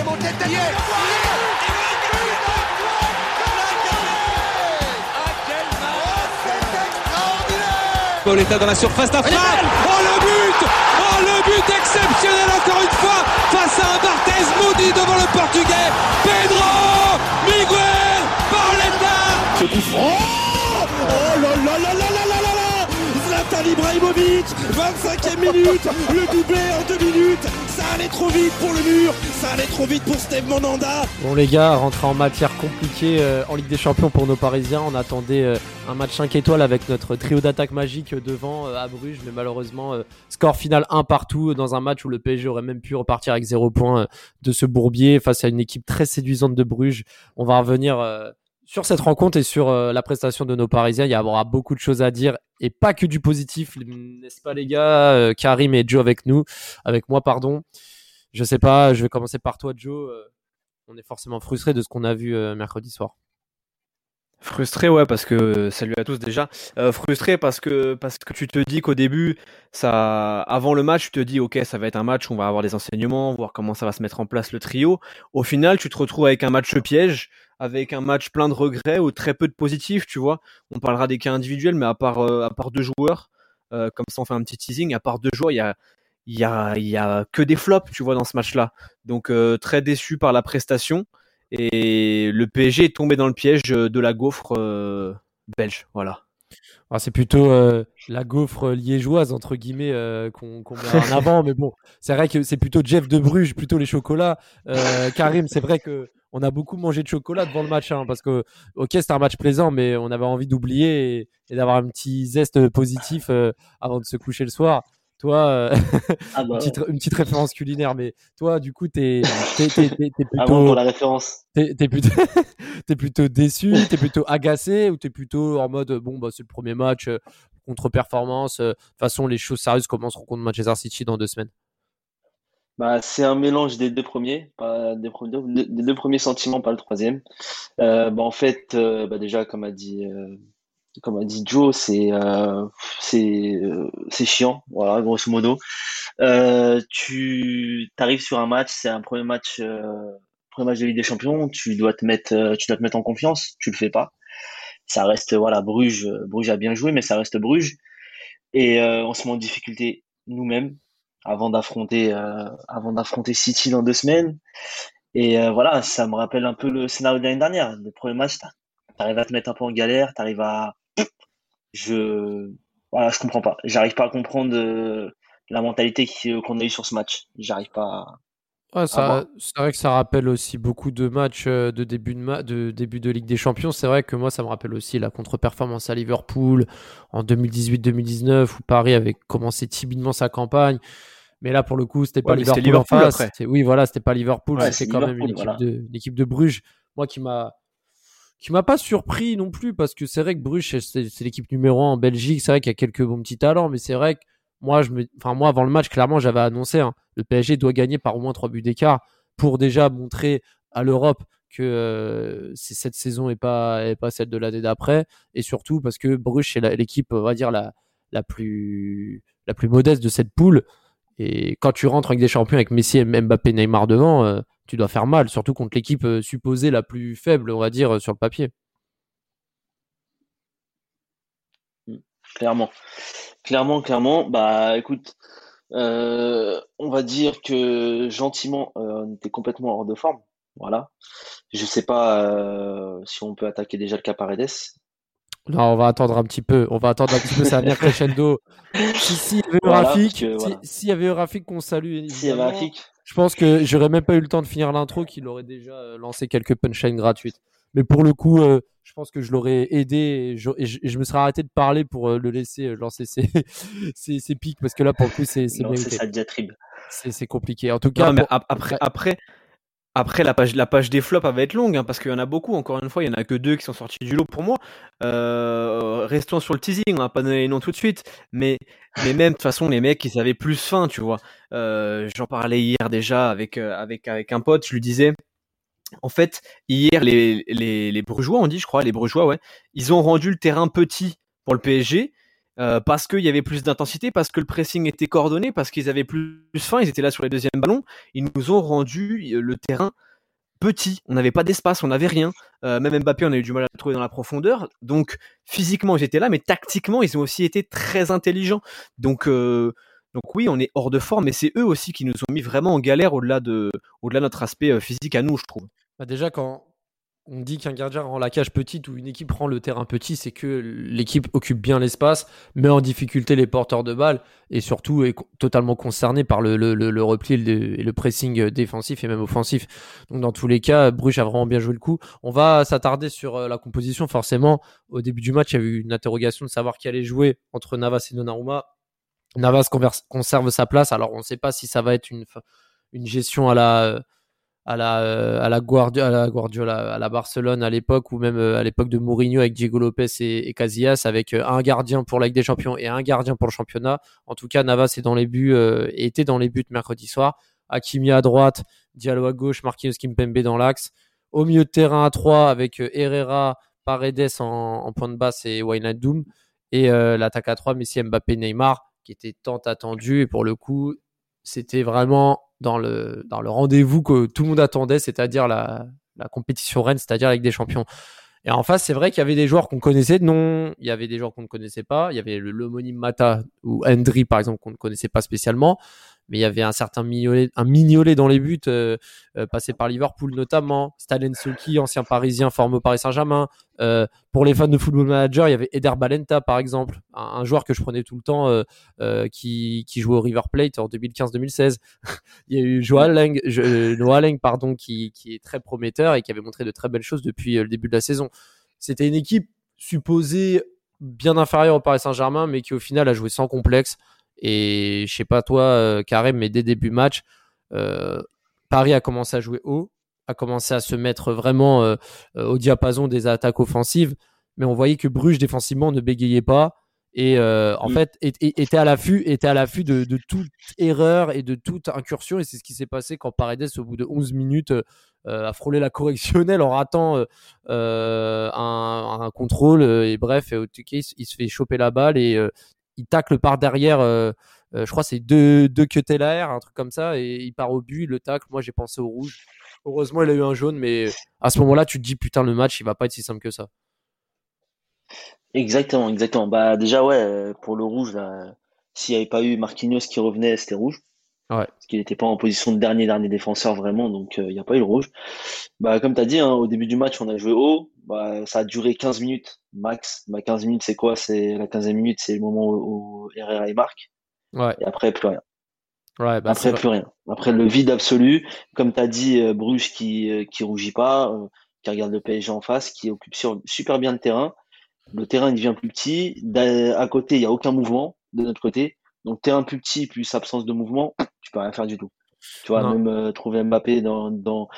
est. Pauletta dans la surface d'affaire. Oh le but. Oh le but exceptionnel encore une fois face à un Barthez maudit devant le portugais. Pedro Miguel Pauletta Oh là là. Zlatan Ibrahimovic 25e minute Le doublé en deux minutes Ça allait trop vite pour le mur Ça allait trop vite pour Steve Monanda Bon les gars, rentrer en matière compliquée euh, en Ligue des Champions pour nos Parisiens. On attendait euh, un match 5 étoiles avec notre trio d'attaque magique euh, devant euh, à Bruges, mais malheureusement euh, score final 1 partout dans un match où le PSG aurait même pu repartir avec 0 points euh, de ce bourbier face à une équipe très séduisante de Bruges. On va revenir euh, sur cette rencontre et sur euh, la prestation de nos Parisiens. Il y aura beaucoup de choses à dire et pas que du positif, n'est-ce pas les gars? Euh, Karim et Joe avec nous, avec moi pardon. Je sais pas, je vais commencer par toi Joe. Euh, on est forcément frustré de ce qu'on a vu mercredi soir. Frustré, ouais, parce que salut à tous déjà. Frustré parce que parce que tu te dis qu'au début, ça, avant le match, tu te dis ok, ça va être un match on va avoir des enseignements, voir comment ça va se mettre en place le trio. Au final, tu te retrouves avec un match piège, avec un match plein de regrets ou très peu de positifs, tu vois. On parlera des cas individuels, mais à part euh, à part deux joueurs, euh, comme ça on fait un petit teasing, à part deux joueurs, il y a y a y a que des flops, tu vois, dans ce match-là. Donc euh, très déçu par la prestation. Et le PSG est tombé dans le piège de la gaufre belge. Voilà. Ah, c'est plutôt euh, la gaufre liégeoise entre guillemets euh, qu'on qu'on met en avant, mais bon, c'est vrai que c'est plutôt Jeff de Bruges, plutôt les chocolats. Euh, Karim, c'est vrai que on a beaucoup mangé de chocolat devant le match, hein, parce que ok, c'était un match plaisant, mais on avait envie d'oublier et, et d'avoir un petit zeste positif euh, avant de se coucher le soir. Toi, euh, Ah bah, une, petite, une petite référence culinaire, mais toi, du coup, t'es t'es avant plutôt pour la référence. T'es plutôt, t'es plutôt déçu, t'es plutôt agacé ou t'es plutôt en mode bon bah c'est le premier match euh, contre-performance. euh, De toute façon les choses sérieuses commenceront contre Manchester City dans deux semaines? Bah, c'est un mélange des deux premiers, pas des, des- deux premiers sentiments, pas le troisième. Euh, bah, en fait, bah, déjà, comme a dit, comme a dit Joe, c'est euh, euh, chiant, voilà, grosso modo. Euh, tu t'arrives sur un match, c'est un premier match, premier match de Ligue des Champions, tu dois te mettre, tu dois te mettre en confiance, tu le fais pas. Ça reste, voilà, Bruges, Bruges a bien joué, mais ça reste Bruges. Et on se met en difficulté nous-mêmes avant d'affronter avant City dans deux semaines. Et voilà, ça me rappelle un peu le scénario de l'année dernière. Le premier match, t'arrives à te mettre un peu en galère, t'arrives à je voilà, je comprends pas. J'arrive pas à comprendre euh, la mentalité qui- qu'on a eu sur ce match. J'arrive pas. à- Ouais, ça, c'est vrai que ça rappelle aussi beaucoup de matchs euh, de début de, ma- de début de Ligue des Champions. C'est vrai que moi ça me rappelle aussi la contre-performance à Liverpool en 2018-2019 où Paris avait commencé timidement sa campagne. Mais là, pour le coup, c'était pas Ouais, mais c'était Liverpool, en Liverpool face. Oui, voilà, c'était pas Liverpool. Ouais, c'était quand même une Liverpool, équipe, voilà. de, une équipe de Bruges. Moi, qui m'a qui m'a pas surpris non plus parce que c'est vrai que Bruges c'est- l'équipe numéro un en Belgique. C'est vrai qu'il y a quelques bons petits talents, mais c'est vrai que moi, je me, enfin moi avant le match, clairement, j'avais annoncé hein, le PSG doit gagner par au moins trois buts d'écart pour déjà montrer à l'Europe que euh, cette saison est pas est pas celle de l'année d'après et surtout parce que Bruges c'est la- l'équipe on va dire la la plus la plus modeste de cette poule et quand tu rentres avec des champions avec Messi, et Mbappé, Neymar devant, euh, tu dois faire mal, surtout contre l'équipe euh, supposée la plus faible, on va dire, euh, sur le papier. Clairement, clairement, clairement. Bah, écoute, euh, on va dire que gentiment, euh, on était complètement hors de forme. Voilà. Je sais pas euh, si on peut attaquer déjà le cas Paredes. Non, on va attendre un petit peu. On va attendre un petit peu, ça va venir crescendo. Si, si, il y avait eu Voilà, si- voilà. s'il y avait eu Rafik qu'on salue, S'il y avait. Je pense que j'aurais même pas eu le temps de finir l'intro qu'il aurait déjà euh, lancé quelques punchlines gratuites. Mais pour le coup, euh, je pense que je l'aurais aidé et je, et je- et je me serais arrêté de parler pour euh, le laisser euh, lancer ses, ses, ses pics parce que là, pour le coup, c'est c'est c'est mérité. sa diatribe. C'est c'est compliqué. En tout cas, Non, mais pour- ap- après, après, après la page, la page des flops va être longue hein, parce qu'il y en a beaucoup. Encore une fois, il y en a que deux qui sont sortis du lot pour moi. Euh, restons sur le teasing, on va pas donner les noms tout de suite, mais mais même de toute façon les mecs ils avaient plus faim, tu vois. Euh, J'en parlais hier déjà avec euh, avec avec un pote, je lui disais. En fait, hier, les, les, les Brugeois, on dit, je crois, les Brugeois, ouais, ils ont rendu le terrain petit pour le PSG. Euh, parce qu'il y avait plus d'intensité, parce que le pressing était coordonné, parce qu'ils avaient plus faim, ils étaient là sur les deuxièmes ballons. Ils nous ont rendu le terrain petit. On n'avait pas d'espace, on n'avait rien. même Mbappé, on a eu du mal à le trouver dans la profondeur. Donc physiquement, ils étaient là, mais tactiquement, ils ont aussi été très intelligents. Donc oui, on est hors de forme, mais c'est eux aussi qui nous ont mis vraiment en galère au-delà de, au-delà de notre aspect physique à nous, je trouve. Bah déjà, quand, on dit qu'un gardien rend la cage petite ou une équipe rend le terrain petit, c'est que l'équipe occupe bien l'espace, met en difficulté les porteurs de balles et surtout est totalement concerné par le, repli et le, pressing défensif et même offensif. Donc dans tous les cas, Bruges a vraiment bien joué le coup. On va s'attarder sur euh, la composition forcément. Au début du match, il y a eu une interrogation de savoir qui allait jouer entre Navas et Donnarumma. Navas conserve sa place. Alors on ne sait pas si ça va être une, une gestion à la à la euh, à la Guardiola, à la Barcelone à l'époque ou même euh, à l'époque de Mourinho avec Diego Lopez et, Casillas avec euh, un gardien pour la Ligue des Champions et un gardien pour le championnat. En tout cas, Navas dans les buts était dans les buts mercredi soir. Hakimi à droite, Diallo à gauche, Marquinhos Kimpembe dans l'axe. Au milieu de terrain à 3 avec Herrera, Paredes en, en point de basse et Wijnaldum et l'attaque à 3 Messi, Mbappé, Neymar qui était tant attendu et pour le coup, c'était vraiment dans le, dans le rendez-vous que tout le monde attendait, c'est-à-dire la, la compétition reine, c'est-à-dire avec des champions. Et en face, c'est vrai qu'il y avait des joueurs qu'on connaissait nom, il y avait des joueurs qu'on ne connaissait pas, il y avait l'homonyme Mata ou Hendry par exemple qu'on ne connaissait pas spécialement mais il y avait un certain mignolet, un mignolet dans les buts euh, euh, passé par Liverpool notamment, Stalen Soki, ancien parisien formé au Paris Saint-Germain. Euh, pour les fans de Football Manager, il y avait Eder Balenta par exemple, un, joueur que je prenais tout le temps qui, qui jouait au River Plate en 2015-2016. il y a eu Joao Lang, Lang pardon, qui, qui est très prometteur et qui avait montré de très belles choses depuis le début de la saison. C'était une équipe supposée bien inférieure au Paris Saint-Germain, mais qui au final a joué sans complexe. Et je sais pas toi, euh, Karim, mais dès début match, euh, Paris a commencé à jouer haut, a commencé à se mettre vraiment euh, au diapason des attaques offensives, mais on voyait que Bruges défensivement ne bégayait pas. Et en mm. fait était à l'affût était à l'affût de, toute erreur et de toute incursion. Et c'est ce qui s'est passé quand Paredes au bout de 11 minutes a frôlé la correctionnelle en ratant un, contrôle. Et bref il, il, se fait choper la balle. Et il tacle par derrière. Euh, euh, je crois c'est deux, deux l'air, un truc comme ça, et il part au but, le tacle. Moi, j'ai pensé au rouge. Heureusement, il a eu un jaune, mais à ce moment-là, tu te dis putain, le match, il va pas être si simple que ça. Exactement, exactement. Bah déjà ouais, euh, pour le rouge s'il n'y avait pas eu Marquinhos qui revenait, c'était rouge. Ouais. Parce qu'il n'était pas en position de dernier dernier défenseur vraiment, donc il n'y a pas eu le rouge. Bah comme tu as dit, hein, au début du match, on a joué haut. Bah, ça a duré 15 minutes max. Bah, 15 minutes, c'est quoi? C'est la 15e minute, c'est le moment où, Herrera et marque. Ouais. Et après, plus rien. Ouais, bah, après, plus rien. Après, le vide absolu. Comme tu as dit, euh, Bruges qui, euh, qui rougit pas, euh, qui regarde le PSG en face, qui occupe super bien le terrain. Le terrain il devient plus petit. À côté, il n'y a aucun mouvement de notre côté. Donc, terrain plus petit, plus absence de mouvement, tu peux rien faire du tout. Tu vois, même trouver Mbappé dans, dans,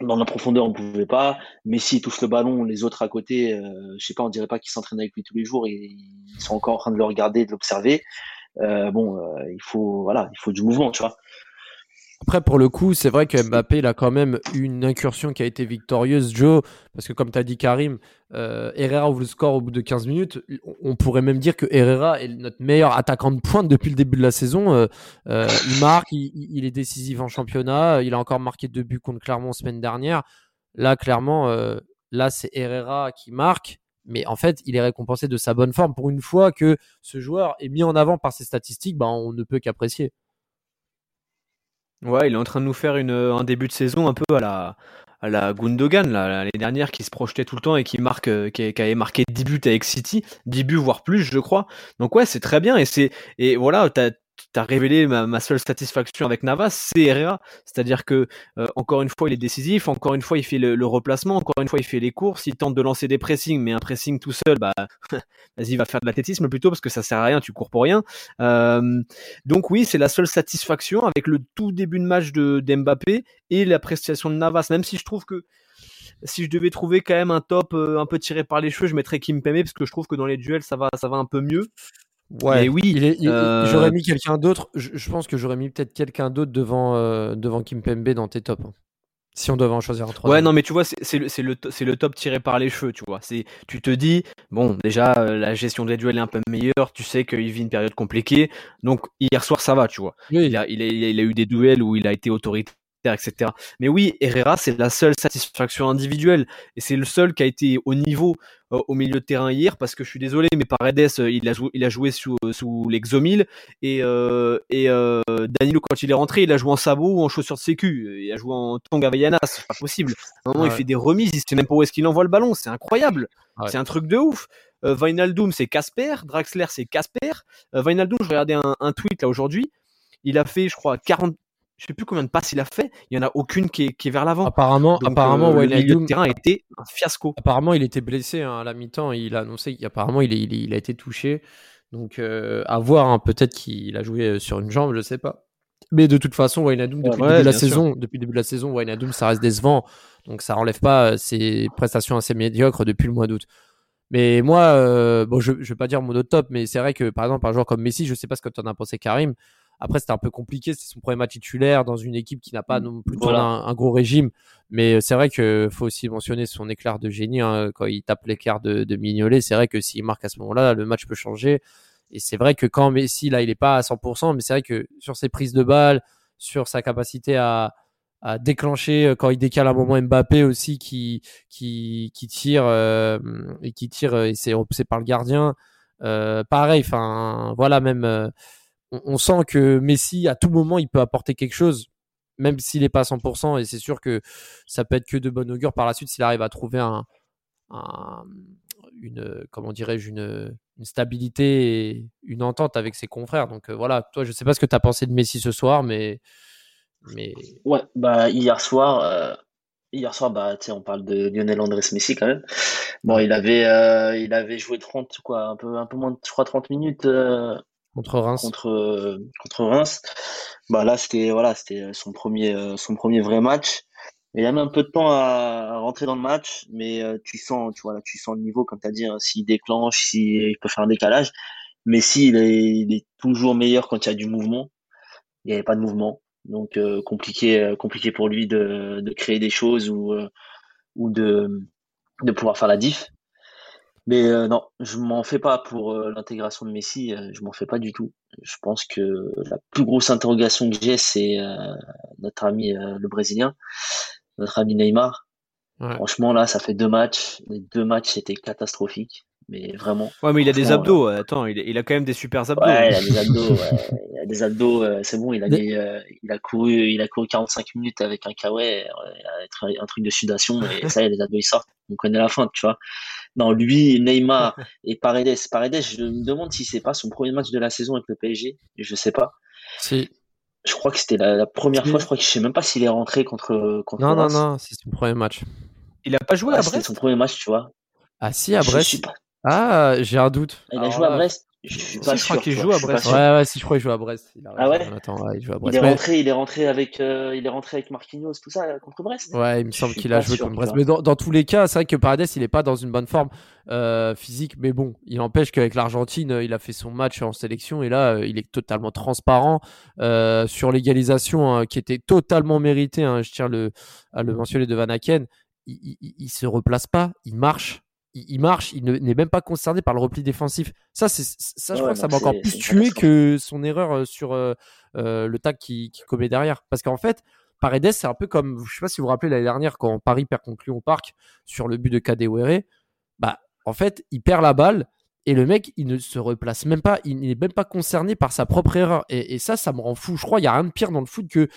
dans la profondeur, on pouvait pas. Messi touche le ballon, les autres à côté, euh, je sais pas, on dirait pas qu'ils s'entraînent avec lui tous les jours et ils sont encore en train de le regarder, de l'observer. Euh, bon, euh, il faut, voilà, il faut du mouvement, tu vois. Après, pour le coup, c'est vrai que Mbappé, il a quand même une incursion qui a été victorieuse, Joe, parce que comme tu as dit Karim, euh, Herrera ouvre le score au bout de 15 minutes. On pourrait même dire que Herrera est notre meilleur attaquant de pointe depuis le début de la saison. Euh, euh, il marque, il, est décisif en championnat, il a encore marqué deux buts contre Clermont semaine dernière. Là, clairement, là, c'est Herrera qui marque. Mais en fait, il est récompensé de sa bonne forme. Pour une fois que ce joueur est mis en avant par ses statistiques, bah, on ne peut qu'apprécier. Ouais, il est en train de nous faire une, un début de saison un peu à la, à la Gundogan l'année dernière qui se projetait tout le temps et qui marque euh, qui, avait marqué 10 buts avec City, 10 buts voire plus je crois. Donc ouais, c'est très bien et c'est et voilà, tu t'as révélé ma, seule satisfaction avec Navas, c'est Herrera. C'est-à-dire que euh, encore une fois, il est décisif, encore une fois, il fait le, replacement, encore une fois, il fait les courses, il tente de lancer des pressings, mais un pressing tout seul, bah vas-y, va faire de l'athlétisme plutôt parce que ça sert à rien, tu cours pour rien. Euh, donc oui, c'est la seule satisfaction avec le tout début de match de d'Mbappé et la prestation de Navas. Même si je trouve que si je devais trouver quand même un top euh, un peu tiré par les cheveux, je mettrais Kim Pembe parce que je trouve que dans les duels ça va ça va un peu mieux. Ouais, oui. Euh, j'aurais mis quelqu'un d'autre. Je, pense que j'aurais mis peut-être quelqu'un d'autre devant, euh, devant Kim Pembe dans tes tops. Hein. Si on devait en choisir un Ouais, troisième. non, mais tu vois, c'est c'est le, c'est le, to- c'est le top tiré par les cheveux, tu vois. C'est, tu te dis, bon, déjà, euh, la gestion des duels est un peu meilleure, tu sais qu'il vit une période compliquée, donc hier soir, ça va, tu vois. Oui. Il a, il a, il a, il a eu des duels où il a été autoritaire, etc. Mais oui, Herrera, c'est la seule satisfaction individuelle, et c'est le seul qui a été au niveau euh, au milieu de terrain hier, parce que je suis désolé, mais Paredes, euh, il a joué, il a joué sous, euh, sous l'exomile, et, euh, et Danilo, quand il est rentré, il a joué en sabot ou en chaussures de sécu, il a joué en tonga Havaianas, c'est pas possible. À un moment, il fait des remises, il sait même pas où est-ce qu'il envoie le ballon, c'est incroyable. Ouais. C'est un truc de ouf. Wijnaldum, c'est Casper, Draxler, c'est Casper. Wijnaldum, je regardais un, un tweet là aujourd'hui, il a fait, je crois, 40, je sais plus combien de passes il a fait, il y en a aucune qui est, qui est vers l'avant. Apparemment, Donc, apparemment, euh, le terrain a été un fiasco. Apparemment, il était blessé hein, à la mi-temps. Il a annoncé qu'apparemment, il, il, a été touché. Donc, euh, à voir. hein, Peut-être qu'il a joué euh, sur une jambe, je sais pas. Mais de toute façon, Wijnaldum, depuis, Ouais, le début de la bien sûr. saison, depuis le début de la saison, Wijnaldum, ça reste décevant. Donc, ça enlève pas ses prestations assez médiocres depuis le mois d'août. Mais moi, euh, bon, je, je vais pas dire mon autre top, mais c'est vrai que par exemple, un joueur comme Messi, je sais pas ce que tu en as pensé, Karim. Après, c'était un peu compliqué. C'est son premier match titulaire dans une équipe qui n'a pas non plus Voilà. un, un gros régime. Mais euh, c'est vrai que faut aussi mentionner son éclair de génie hein, quand il tape l'écart de, de Mignolet. C'est vrai que s'il marque à ce moment-là, le match peut changer. Et c'est vrai que quand Messi là, il est pas à 100%, mais c'est vrai que sur ses prises de balles, sur sa capacité à, à déclencher euh, quand il décale un moment Mbappé aussi qui qui qui tire euh, et qui tire et c'est repoussé par le gardien. Euh, pareil, enfin voilà même. On, sent que Messi à tout moment il peut apporter quelque chose même s'il n'est pas à 100% et c'est sûr que ça peut être que de bon augure par la suite s'il arrive à trouver un, un- une comment dirais-je une, stabilité et une entente avec ses confrères donc euh, voilà toi je sais pas ce que tu as pensé de Messi ce soir mais mais Ouais, bah hier soir, euh, hier soir, bah on parle de Lionel Andrés Messi quand même. Bon, il avait, euh, il avait joué 30, quoi, un peu, un peu moins de, je crois, 30 minutes contre Reims contre, euh, contre Reims. Bah là, c'était, voilà, c'était son premier, euh, son premier vrai match. Il a mis un peu de temps à, rentrer dans le match, mais euh, tu sens, tu vois, là, tu sens le niveau, comme tu as dit, hein, s'il déclenche, s'il peut faire un décalage. Il est, il est toujours meilleur quand il y a du mouvement. Il n'y avait pas de mouvement. Donc euh, compliqué, euh, compliqué pour lui de, de créer des choses ou, euh, ou de, de pouvoir faire la diff. Mais euh, non, je m'en fais pas pour euh, l'intégration de Messi, euh, je m'en fais pas du tout. Je pense que la plus grosse interrogation que j'ai, c'est notre ami le Brésilien, notre ami Neymar. Ouais. Franchement, là, ça fait deux matchs. Les deux matchs, c'était catastrophique. Mais vraiment. Ouais, mais il a des abdos. Attends, il, il a quand même des super abdos. Ouais, il a des abdos, ouais. Il a des abdos, c'est bon, il a des, il a couru, il a couru 45 minutes avec un kawaii, un truc de sudation, et ça y est, les abdos ils sortent. On connaît la fin, tu vois. Non, lui, Neymar et Paredes. Paredes, je me demande si c'est pas son premier match de la saison avec le PSG. Je sais pas. si Je crois que c'était la, la première Si. fois, je crois que je sais même pas s'il est rentré contre, contre non non Reims. non c'est son premier match Il a pas joué à c'était Brest son premier match, tu vois. ah si à Je Brest suis pas- ah j'ai un doute Il a Alors joué à Brest. Je suis Si, pas je crois qu'il joue à Brest. ouais ouais si je crois qu'il joue à Brest il Ah raison, ouais Attends, ouais, il joue à Il Brest est Mais- rentré, il est rentré avec, euh, il est rentré avec Marquinhos, tout ça, euh, contre Brest. Ouais, il me semble qu'il a joué contre Brest. Mais dans, dans tous les cas, c'est vrai que Paredes, il est pas dans une bonne forme euh, physique. Mais bon, il empêche qu'avec l'Argentine, il a fait son match en sélection et là, il est totalement transparent euh, sur l'égalisation hein, qui était totalement méritée. hein, je tiens le, à le mentionner de Van Aken. Il, il, il se replace pas, il marche. Il, marche, il ne- n'est même pas concerné par le repli défensif. Ça, c'est ça, je Ouais, crois que ça m'a encore plus tué que son erreur euh, sur euh, euh, le tac qui, qui commet derrière. Parce qu'en fait, Paredes, c'est un peu comme, je sais pas si vous vous rappelez l'année dernière quand Paris perd Lyon au Parc sur le but de Kadewere, bah en fait, il perd la balle et le mec, il ne se replace même pas, il n'est même pas concerné par sa propre erreur. Et, et ça, ça me rend fou. Je crois qu'il y a rien de pire dans le foot que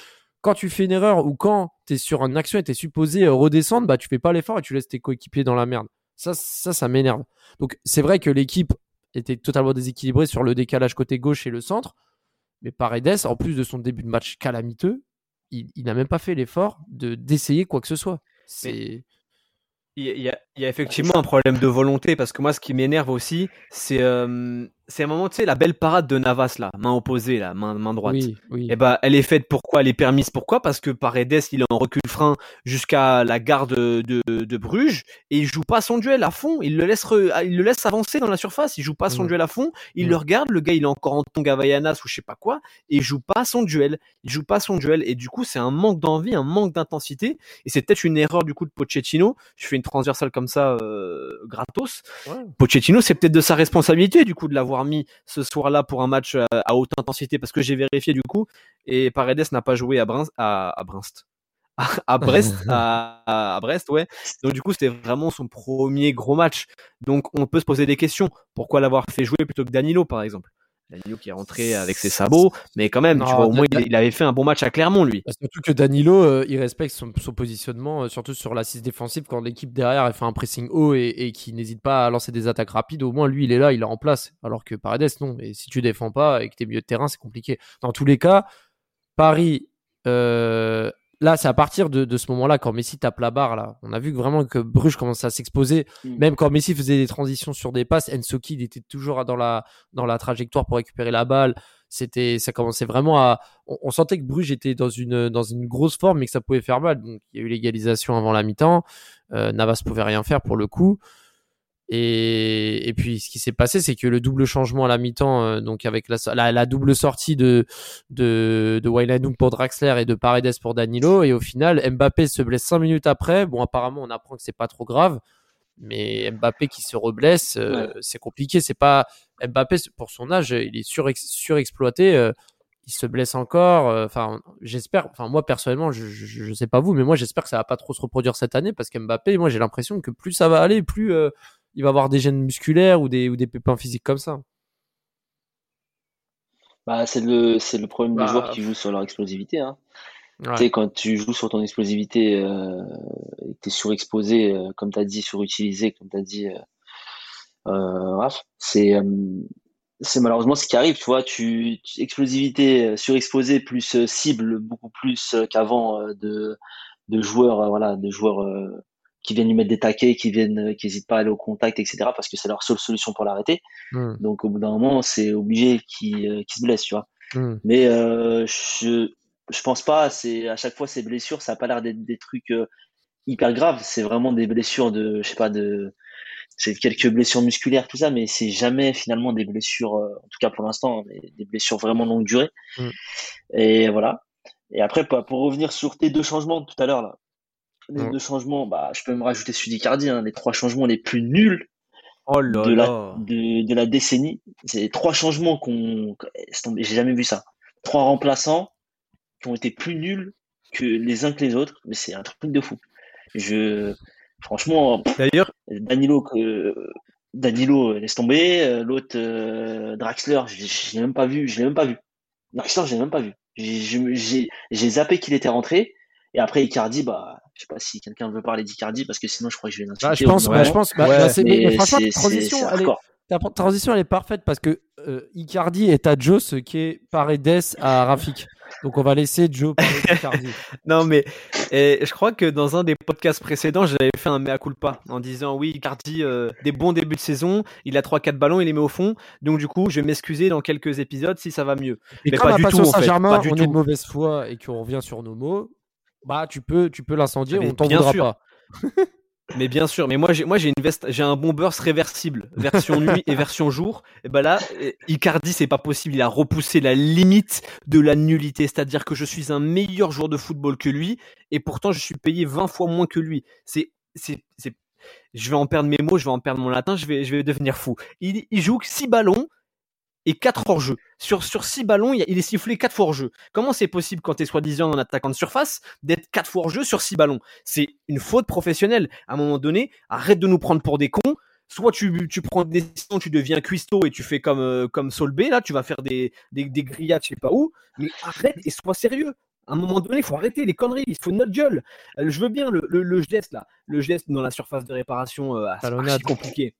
quand tu fais une erreur ou quand tu es sur une action et tu es supposé redescendre, bah tu fais pas l'effort et tu laisses tes coéquipiers dans la merde. Ça, ça, ça m'énerve. Donc c'est vrai que l'équipe était totalement déséquilibrée sur le décalage côté gauche et le centre. Mais Paredes, en plus de son début de match calamiteux, il, il n'a même pas fait l'effort de d'essayer quoi que ce soit. C'est Il y, a, il y a- effectivement un problème de volonté parce que moi, ce qui m'énerve aussi, c'est euh, c'est un moment, tu sais, la belle parade de Navas là, main opposée là, main, main droite. Oui, oui. Et ben, elle est faite pourquoi Elle est permise pourquoi Parce que Paredes, il est en recul frein jusqu'à la gare de, de, de, Bruges et il joue pas son duel à fond. Il le laisse, il le laisse avancer dans la surface. Il joue pas son Mm. duel à fond. Il Mm. le regarde. Le gars, il est encore en tonga Havaianas ou je sais pas quoi et il joue pas son duel. Il joue pas son duel et du coup, c'est un manque d'envie, un manque d'intensité et c'est peut-être une erreur du coup de Pochettino. Je fais une transversale comme ça, euh, gratos. Ouais. Pochettino, c'est peut-être de sa responsabilité du coup de l'avoir mis ce soir-là pour un match euh, à haute intensité parce que j'ai vérifié du coup et Paredes n'a pas joué à Brest, à, à Brest, à Brest, à Brest, ouais. Donc du coup, c'était vraiment son premier gros match. Donc on peut se poser des questions. Pourquoi l'avoir fait jouer plutôt que Danilo, par exemple? Danilo qui est rentré avec ses sabots, mais quand même, tu vois, au moins il, il avait fait un bon match à Clermont, lui. Bah, Surtout que Danilo, euh, il respecte son, son positionnement, euh, surtout sur l'assise défensive, quand l'équipe derrière elle fait un pressing haut et, et qui n'hésite pas à lancer des attaques rapides, au moins lui il est là, il est en place. Alors que Paredes, non. Et si tu défends pas et que t'es milieu de terrain, c'est compliqué. Dans tous les cas, Paris, euh, là c'est à partir de, de ce moment-là, quand Messi tape la barre, là, on a vu que vraiment que Bruges commençait à s'exposer. Mm. Même quand Messi faisait des transitions sur des passes, Ensoki il était toujours dans la, dans la trajectoire pour récupérer la balle. C'était, ça commençait vraiment à, on, on sentait que Bruges était dans une, dans une grosse forme, mais que ça pouvait faire mal. Donc, il y a eu l'égalisation avant la mi-temps. Euh, Navas pouvait rien faire pour le coup. Et, et puis, ce qui s'est passé, c'est que le double changement à la mi-temps, euh, donc avec la, la, la double sortie de, de, de Wijnaldum pour Draxler et de Paredes pour Danilo, et au final, Mbappé se blesse cinq minutes après. Bon, apparemment, on apprend que c'est pas trop grave, mais Mbappé qui se reblesse, euh, c'est compliqué. C'est pas Mbappé pour son âge, il est surex- surexploité. euh, il se blesse encore. euh, Enfin, j'espère. Enfin, moi personnellement, je, je, je sais pas vous, mais moi j'espère que ça va pas trop se reproduire cette année parce qu'Mbappé, moi j'ai l'impression que plus ça va aller, plus euh, il va avoir des gènes musculaires ou des ou des pépins physiques comme ça. Bah, c'est le, c'est le problème Bah, des joueurs qui jouent sur leur explosivité. Hein. Ouais. Tu sais, quand tu joues sur ton explosivité euh, et que tu es surexposé, euh, comme tu as dit, surutilisé, comme tu as dit, euh, euh, Raph, c'est euh, c'est malheureusement ce qui arrive. Tu vois, tu, tu- explosivité euh, surexposée plus euh, cible beaucoup plus euh, qu'avant euh, de, de joueurs, euh, voilà, de joueurs euh, qui viennent lui mettre des taquets, qui viennent, euh, qui hésitent pas à aller au contact, etc. Parce que c'est leur seule solution pour l'arrêter. Hmm, Donc au bout d'un moment, c'est obligé qu'il euh, se blesse, tu vois. hmm. Mais euh, je je pense pas. C'est à chaque fois ces blessures, ça a pas l'air d'être des trucs euh, hyper graves. C'est vraiment des blessures de, je sais pas, de c'est quelques blessures musculaires, tout ça, mais c'est jamais finalement des blessures, euh, en tout cas pour l'instant, des, des blessures vraiment longue durée. Mm. Et voilà. Et après, pour pour revenir sur tes deux changements tout à l'heure là, les Mm. deux changements, bah je peux me rajouter celui d'Icardi, hein, les trois changements les plus nuls Oh là de la, là. de, de la décennie. C'est les trois changements qu'on, j'ai jamais vu ça. Trois remplaçants qui ont été plus nuls que les uns que les autres, mais c'est un truc de fou. Je, franchement, D'ailleurs, Danilo, que, Danilo, laisse tomber. Euh, L'autre, euh, Draxler, je, l'ai même pas vu, je l'ai même pas vu. Draxler, je l'ai même pas vu. J'ai zappé qu'il était rentré. Et après, Icardi, bah, je sais pas si quelqu'un veut parler d'Icardi parce que sinon, je crois que je vais l'insulter. Bah, je au bout pense, bah, je pense, bah, Ouais, bah, mais, mais Mais franchement, la transition, elle est, ta transition, elle est parfaite parce que euh, Icardi est à Joe ce qui est Paredes à Rafik. Donc on va laisser Joe parler d'Icardi. Non, mais et je crois que dans un des podcasts précédents, j'avais fait un mea culpa en disant oui, Icardi, euh, des bons débuts de saison, il a 3-4 ballons, il les met au fond. Donc, du coup, je vais m'excuser dans quelques épisodes si ça va mieux. Et Mais comme pas à du Passion tout, en fait, Saint-Germain, pas du on est tout. de mauvaise foi et qu'on revient sur nos mots, bah tu peux, tu peux l'incendier, on t'en bien voudra sûr. pas. Mais bien sûr, mais moi j'ai moi j'ai une veste, j'ai un bon burst réversible, version nuit et version jour. Et ben là, euh, Icardi c'est pas possible, il a repoussé la limite de la nullité, c'est-à-dire que je suis un meilleur joueur de football que lui et pourtant je suis payé 20 fois moins que lui. C'est c'est c'est je vais en perdre mes mots, je vais en perdre mon latin, je vais je vais devenir fou. Il, il joue 6 ballons et 4 hors-jeu. Sur, sur 6 ballons, il, est sifflé 4 fois hors-jeu. Comment c'est possible quand tu es soi-disant un attaquant de surface d'être 4 fois hors-jeu sur 6 ballons? C'est une faute professionnelle. À un moment donné, arrête de nous prendre pour des cons. Soit tu, tu prends des décisions, tu deviens cuistot et tu fais comme, euh, comme là, tu vas faire des, des, des grillades, je sais pas où, mais arrête et sois sérieux. À un moment donné, il faut arrêter les conneries, il faut notre gueule. Euh, je veux bien le, le, le geste là, le geste dans la surface de réparation, euh, c'est compliqué.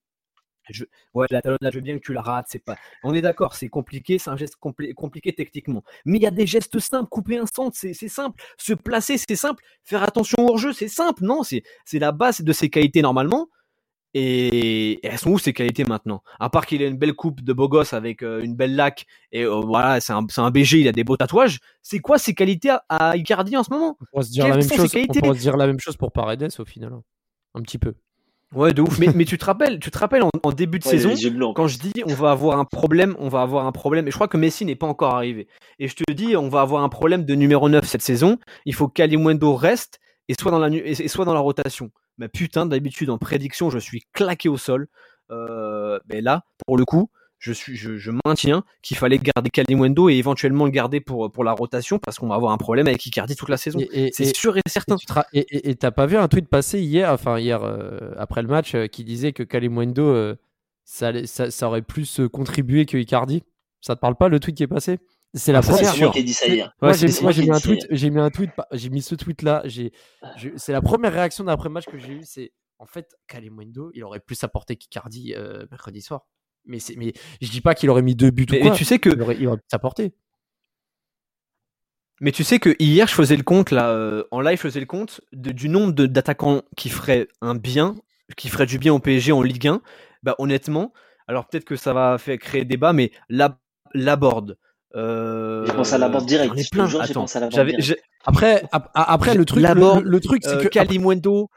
Je, ouais, la talonnade, je veux bien que tu la rates, c'est pas. On est d'accord, c'est compliqué, c'est un geste compli- compliqué techniquement. Mais il y a des gestes simples, couper un centre, c'est simple. Se placer, c'est simple. Faire attention au hors-jeu, c'est simple. Non, c'est c'est la base de ses qualités normalement. Et, et elles sont où ces qualités maintenant? À part qu'il a une belle coupe de beau gosse avec euh, une belle laque et euh, voilà, c'est un, un BG, il a des beaux tatouages. C'est quoi ses qualités à, à Icardi en ce moment? On pourrait se dire Quelles la même chose. ses On qualités? pourrait se dire la même chose pour Paredes au final, hein. un petit peu. Ouais, de ouf. mais, mais tu te rappelles, tu te rappelles en, en début de Ouais, saison, quand je dis on va avoir un problème, on va avoir un problème. Et je crois que Messi n'est pas encore arrivé. Et je te dis, on va avoir un problème de numéro 9 cette saison. Il faut qu'Alimundo reste et soit dans la, et et soit dans la rotation. Mais putain, d'habitude, en prédiction, je suis claqué au sol. Euh, mais là, pour le coup, je, suis, je, je maintiens qu'il fallait garder Kalimundo et éventuellement le garder pour, pour la rotation parce qu'on va avoir un problème avec Icardi toute la saison. Et- et- C'est et- sûr et certain. Et t'as pas vu un tweet passer hier, enfin hier euh, après le match, euh, qui disait que Kalimundo, euh, ça, ça, ça aurait plus contribué que Icardi? Ça te parle pas le tweet qui est passé? C'est la Ah, première. C'est moi qui ai dit ça hier. Moi, Ouais, j'ai c'est moi, moi j'ai qui mis un tweet, j'ai mis un tweet, j'ai mis ce tweet là. J'ai, c'est la première réaction d'après match que j'ai eu. C'est en fait Kalimundo, il aurait plus apporté qu'Icardi euh, mercredi soir. Mais c'est, mais je dis pas qu'il aurait mis deux buts Mais, ou mais quoi. tu sais que il aurait, il aurait plus apporté. Mais tu sais que hier, je faisais le compte, là, euh, en live, je faisais le compte de- du nombre de- d'attaquants qui feraient un bien, qui feraient du bien au PSG en Ligue 1. Bah, honnêtement, alors peut-être que ça va faire créer débat, mais la, la board. Euh, J'ai pensé à Laborde direct. j'en ai Je pensé à Laborde j'avais, direct. j'ai- Après, ap- après le truc, le, Laborde, le- le truc, c'est euh, que Kalimundo.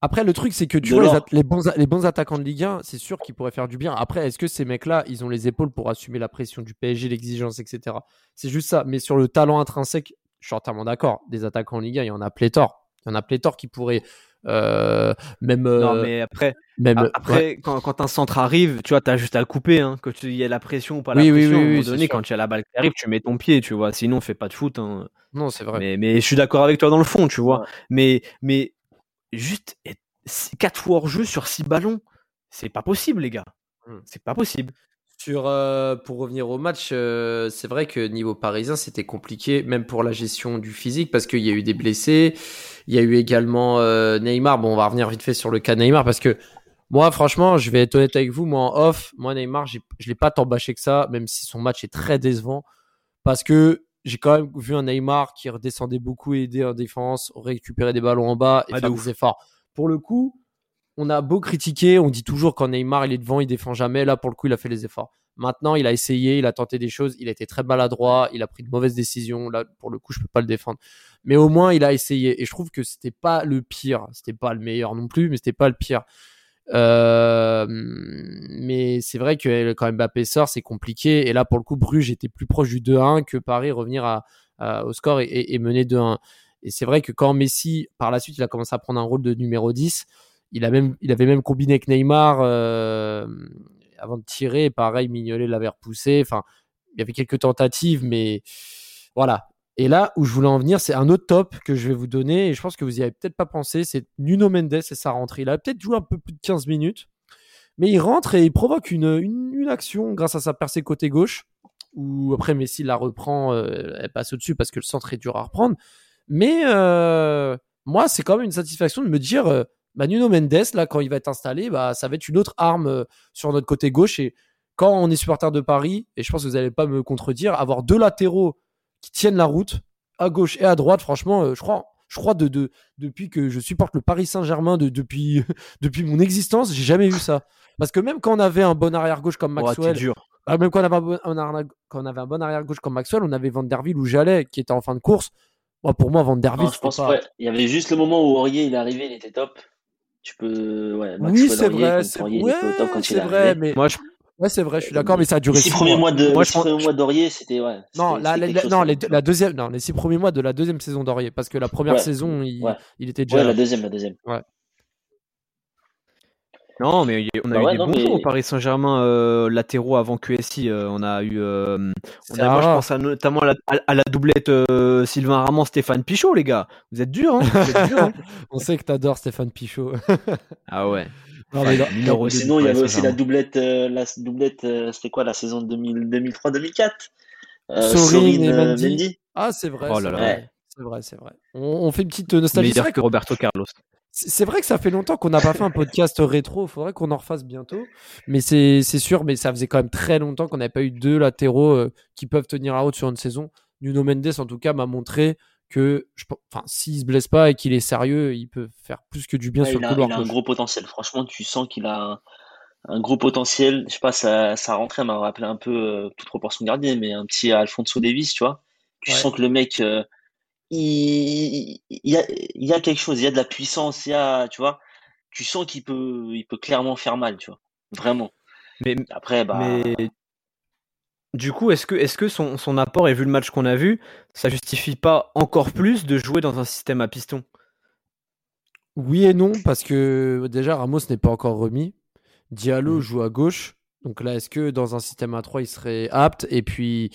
Après, le truc, c'est que tu De vois, les, bons, les bons attaquants de Ligue 1, c'est sûr qu'ils pourraient faire du bien. Après, est-ce que ces mecs-là, ils ont les épaules pour assumer la pression du PSG, l'exigence, etc. C'est juste ça. Mais sur le talent intrinsèque, je suis entièrement d'accord. Des attaquants en Ligue 1, il y en a pléthore. Il y en a pléthore qui pourraient euh, même. Non, euh, mais après, même après ouais. quand, quand un centre arrive, tu vois, t'as juste à le couper, hein, que tu y ait la pression ou pas Oui, la oui, pression. oui, à un moment oui, donné, quand il y a la balle qui arrive, tu mets ton pied, tu vois. Sinon, fais pas de foot. Hein. Non, c'est vrai. Mais, mais je suis d'accord avec toi dans le fond, tu vois. Ouais. Mais, mais juste 4 fois hors jeu sur 6 ballons, c'est pas possible, les gars. Hmm. C'est pas possible. Sur, euh, pour revenir au match, euh, c'est vrai que niveau parisien, c'était compliqué, même pour la gestion du physique, parce qu'il y a eu des blessés. Il y a eu également euh, Neymar. Bon, on va revenir vite fait sur le cas Neymar, parce que moi, franchement, je vais être honnête avec vous, moi en off, moi Neymar, je l'ai pas tant bâché que ça, même si son match est très décevant, parce que j'ai quand même vu un Neymar qui redescendait beaucoup, aider en défense, récupérer des ballons en bas et Ah, faire des efforts. Pour le coup, on a beau critiquer, on dit toujours quand Neymar il est devant, il défend jamais. Là, pour le coup, il a fait les efforts. Maintenant, il a essayé, il a tenté des choses, il a été très maladroit, il a pris de mauvaises décisions. Là, pour le coup, je peux pas le défendre. Mais au moins, il a essayé. Et je trouve que c'était pas le pire. C'était pas le meilleur non plus, mais c'était pas le pire. Euh, mais c'est vrai que quand Mbappé sort, c'est compliqué. Et là, pour le coup, Bruges était plus proche du 2-1 que Paris revenir à, au score et, et, et mener 2-1. Et c'est vrai que quand Messi, par la suite, il a commencé à prendre un rôle de numéro 10, il, a même, il avait même combiné avec Neymar euh, avant de tirer. Pareil, Mignolet l'avait repoussé. Enfin, il y avait quelques tentatives, mais voilà. Et là où je voulais en venir, c'est un autre top que je vais vous donner. Et je pense que vous y avez peut-être pas pensé. C'est Nuno Mendes et sa rentrée. Il a peut-être joué un peu plus de 15 minutes. Mais il rentre et il provoque une, une, action grâce à sa percée côté gauche. Où après Messi la reprend, euh, elle passe au-dessus parce que le centre est dur à reprendre. Mais euh, moi, c'est quand même une satisfaction de me dire, euh, bah, Nuno Mendes, là, quand il va être installé, bah, ça va être une autre arme sur notre côté gauche. Et quand on est supporter de Paris, et je pense que vous n'allez pas me contredire, avoir deux latéraux qui tiennent la route, à gauche et à droite, franchement, euh, je crois, je crois de, de, depuis que je supporte le Paris Saint-Germain, de, depuis, depuis mon existence, j'ai jamais vu ça. Parce que même quand on avait un bon arrière-gauche comme Oh, Maxwell, dur. ah, même quand on avait un bon, arrière- quand on avait un bon arrière-gauche comme Maxwell, on avait Van Der Ville ou Jallet qui était en fin de course. Moi, pour moi, Van Der Ville, Non, je pense pas... ouais, il y avait juste le moment où Aurier il est arrivé, il était top. Tu peux ouais, Oui, c'est vrai, c'est ouais, vrai, mais Moi, je, ouais, c'est vrai, je suis d'accord, mais ça a duré Les six six premiers mois. mois de Moi, les je six premiers mois d'Aurier, c'était ouais. Non, la, non, les, la deuxième, non, les six premiers mois de la deuxième saison d'Aurier, parce que la première Ouais, saison, il, ouais. il était déjà Ouais, la deuxième, la deuxième. Non, mais on a Bah eu ouais, des non, bons mais- joueurs au Paris Saint-Germain euh, latéraux avant QSI. euh, on a eu, euh, on a, moi je pense à, notamment à la, à- à la doublette euh, Sylvain Ramon, Stéphane Pichot, les gars. Vous êtes durs, hein Vous êtes durs, hein On sait que t'adores Stéphane Pichot. ah ouais. Non, sinon, il y avait aussi la Saint-Germain. doublette, euh, la doublette, euh, c'était quoi la saison 2000 2003-2004 euh, Sorine et euh, Mendy. Ah, c'est vrai. Oh c'est là là. vrai. C'est vrai, c'est vrai. On, on fait une petite nostalgie. C'est Meilleur vrai, que Roberto Carlos. c'est vrai que ça fait longtemps qu'on n'a pas fait un podcast rétro. Il faudrait qu'on en refasse bientôt. Mais c'est c'est sûr, mais ça faisait quand même très longtemps qu'on n'avait pas eu deux latéraux euh, qui peuvent tenir la route sur une saison. Nuno Mendes, en tout cas, m'a montré que, je, enfin, s'il se blesse pas et qu'il est sérieux, il peut faire plus que du bien Ouais, sur le a, couloir. il a un gros potentiel. Franchement, tu sens qu'il a un, un gros potentiel. Je sais pas, sa, sa rentrée m'a rappelé un peu, euh, toute proportion gardée, mais un petit Alfonso Davies, tu vois. Tu Ouais. sens que le mec, euh, il, il y a, il y a quelque chose, il y a de la puissance, il y a, tu vois. Tu sens qu'il peut, il peut clairement faire mal, tu vois. Vraiment. Mais, Après, bah, mais du coup, est-ce que, son, son apport, et vu le match qu'on a vu, ça justifie pas encore plus de jouer dans un système à piston? Oui et non, parce que déjà Ramos n'est pas encore remis. Diallo Mhm. joue à gauche. Donc là, est-ce que dans un système à 3, il serait apte? Et puis,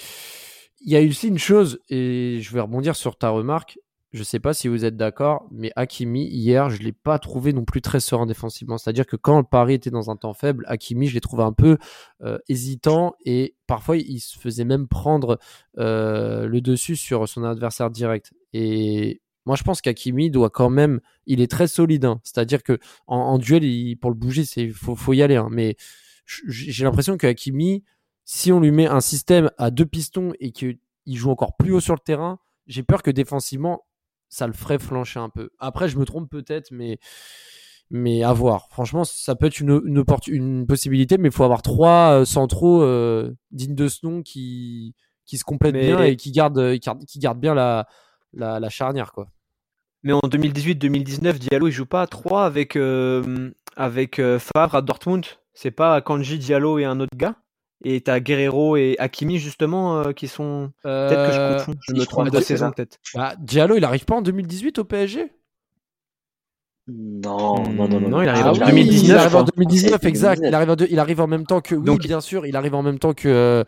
il y a aussi une chose, et je vais rebondir sur ta remarque. Je sais pas si vous êtes d'accord, mais Hakimi, hier, je l'ai pas trouvé non plus très serein défensivement. C'est-à-dire que quand le Paris était dans un temps faible, Hakimi, je l'ai trouvé un peu euh, hésitant et parfois, il se faisait même prendre euh, le dessus sur son adversaire direct. Et moi, je pense qu'Hakimi doit quand même, il est très solide. hein. C'est-à-dire que en, duel, il- pour le bouger, c'est faut, y aller. hein. Mais j'ai l'impression que Hakimi, si on lui met un système à deux pistons et qu'il joue encore plus haut sur le terrain, j'ai peur que défensivement, ça le ferait flancher un peu. Après, je me trompe peut-être, mais mais à voir. Franchement, ça peut être une, une, opportu- une possibilité, mais il faut avoir trois euh, centraux euh, dignes de ce nom qui qui se complètent Mais- bien et qui gardent euh, qui gardent, qui gardent bien la, la la charnière quoi. Mais en 2018-2019, Diallo il joue pas à 3 avec, euh, avec euh, Favre à Dortmund? C'est pas Kanji, Diallo et un autre gars? Et t'as Guerrero et Hakimi justement euh, qui sont. Peut-être que je Euh, confonds. Je si, me trompe de saison peut-être. bah, Diallo, il arrive pas en 2018 au PSG non, non, non, non. Non, il arrive Ah en oui, 2019, il arrive en hein. 2019, C'est exact. 2019. Il arrive, en deux- il arrive en même temps que. Oui, Donc- bien sûr, il arrive en même temps que. euh,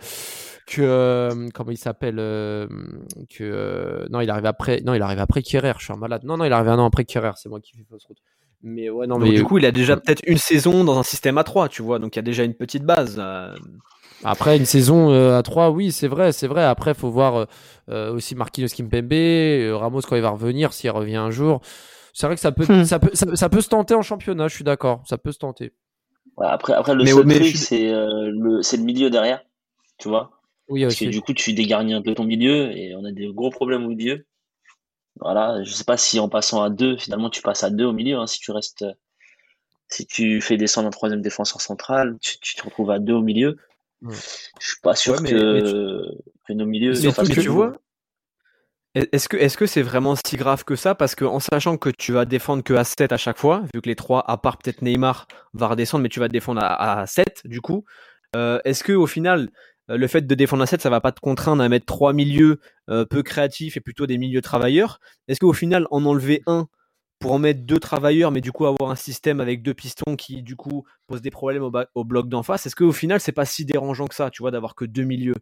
que euh, comment il s'appelle euh, que euh, non il arrive après non il arrive après Kerrer je suis un malade non non il arrive un an après Kerrer c'est moi qui fais fausse route mais ouais non Donc mais du coup, il a déjà peut-être une saison dans un système à 3, tu vois. Donc il y a déjà une petite base. euh. Après une saison euh, à 3, oui, c'est vrai, c'est vrai. Après, faut voir euh, euh, aussi Marquinhos Kimpembe, euh, Ramos quand il va revenir, s'il revient un jour. C'est vrai que ça peut, Hmm. ça peut, ça, ça peut se tenter en championnat. Je suis d'accord, ça peut se tenter. Ouais, après, après, le Mais- seul mais truc, je c'est euh, le, c'est le milieu derrière, tu vois. Oui Parce que du coup, tu dégarnis un peu ton milieu et on a des gros problèmes au milieu. Voilà, je sais pas si en passant à deux, finalement, tu passes à deux au milieu. hein, si tu restes, si tu fais descendre un troisième défenseur central, tu, tu te retrouves à deux au milieu. Ouais. Je suis pas sûr Ouais, mais- que, mais que nos milieux surtout que tu vois, est-ce que est-ce que c'est vraiment si grave que ça? Parce que en sachant que tu vas défendre que à 7 à chaque fois, vu que les trois, à part peut-être Neymar, va redescendre, mais tu vas défendre à, à 7 du coup. euh, est-ce que au final, le fait de défendre à 7, ça va pas te contraindre à mettre trois milieux euh, peu créatifs et plutôt des milieux travailleurs Est-ce qu'au final, en enlever un pour en mettre deux travailleurs, mais du coup avoir un système avec deux pistons qui du coup pose des problèmes au, bloc d'en face, est-ce qu'au final c'est pas si dérangeant que ça, tu vois, d'avoir que deux milieux?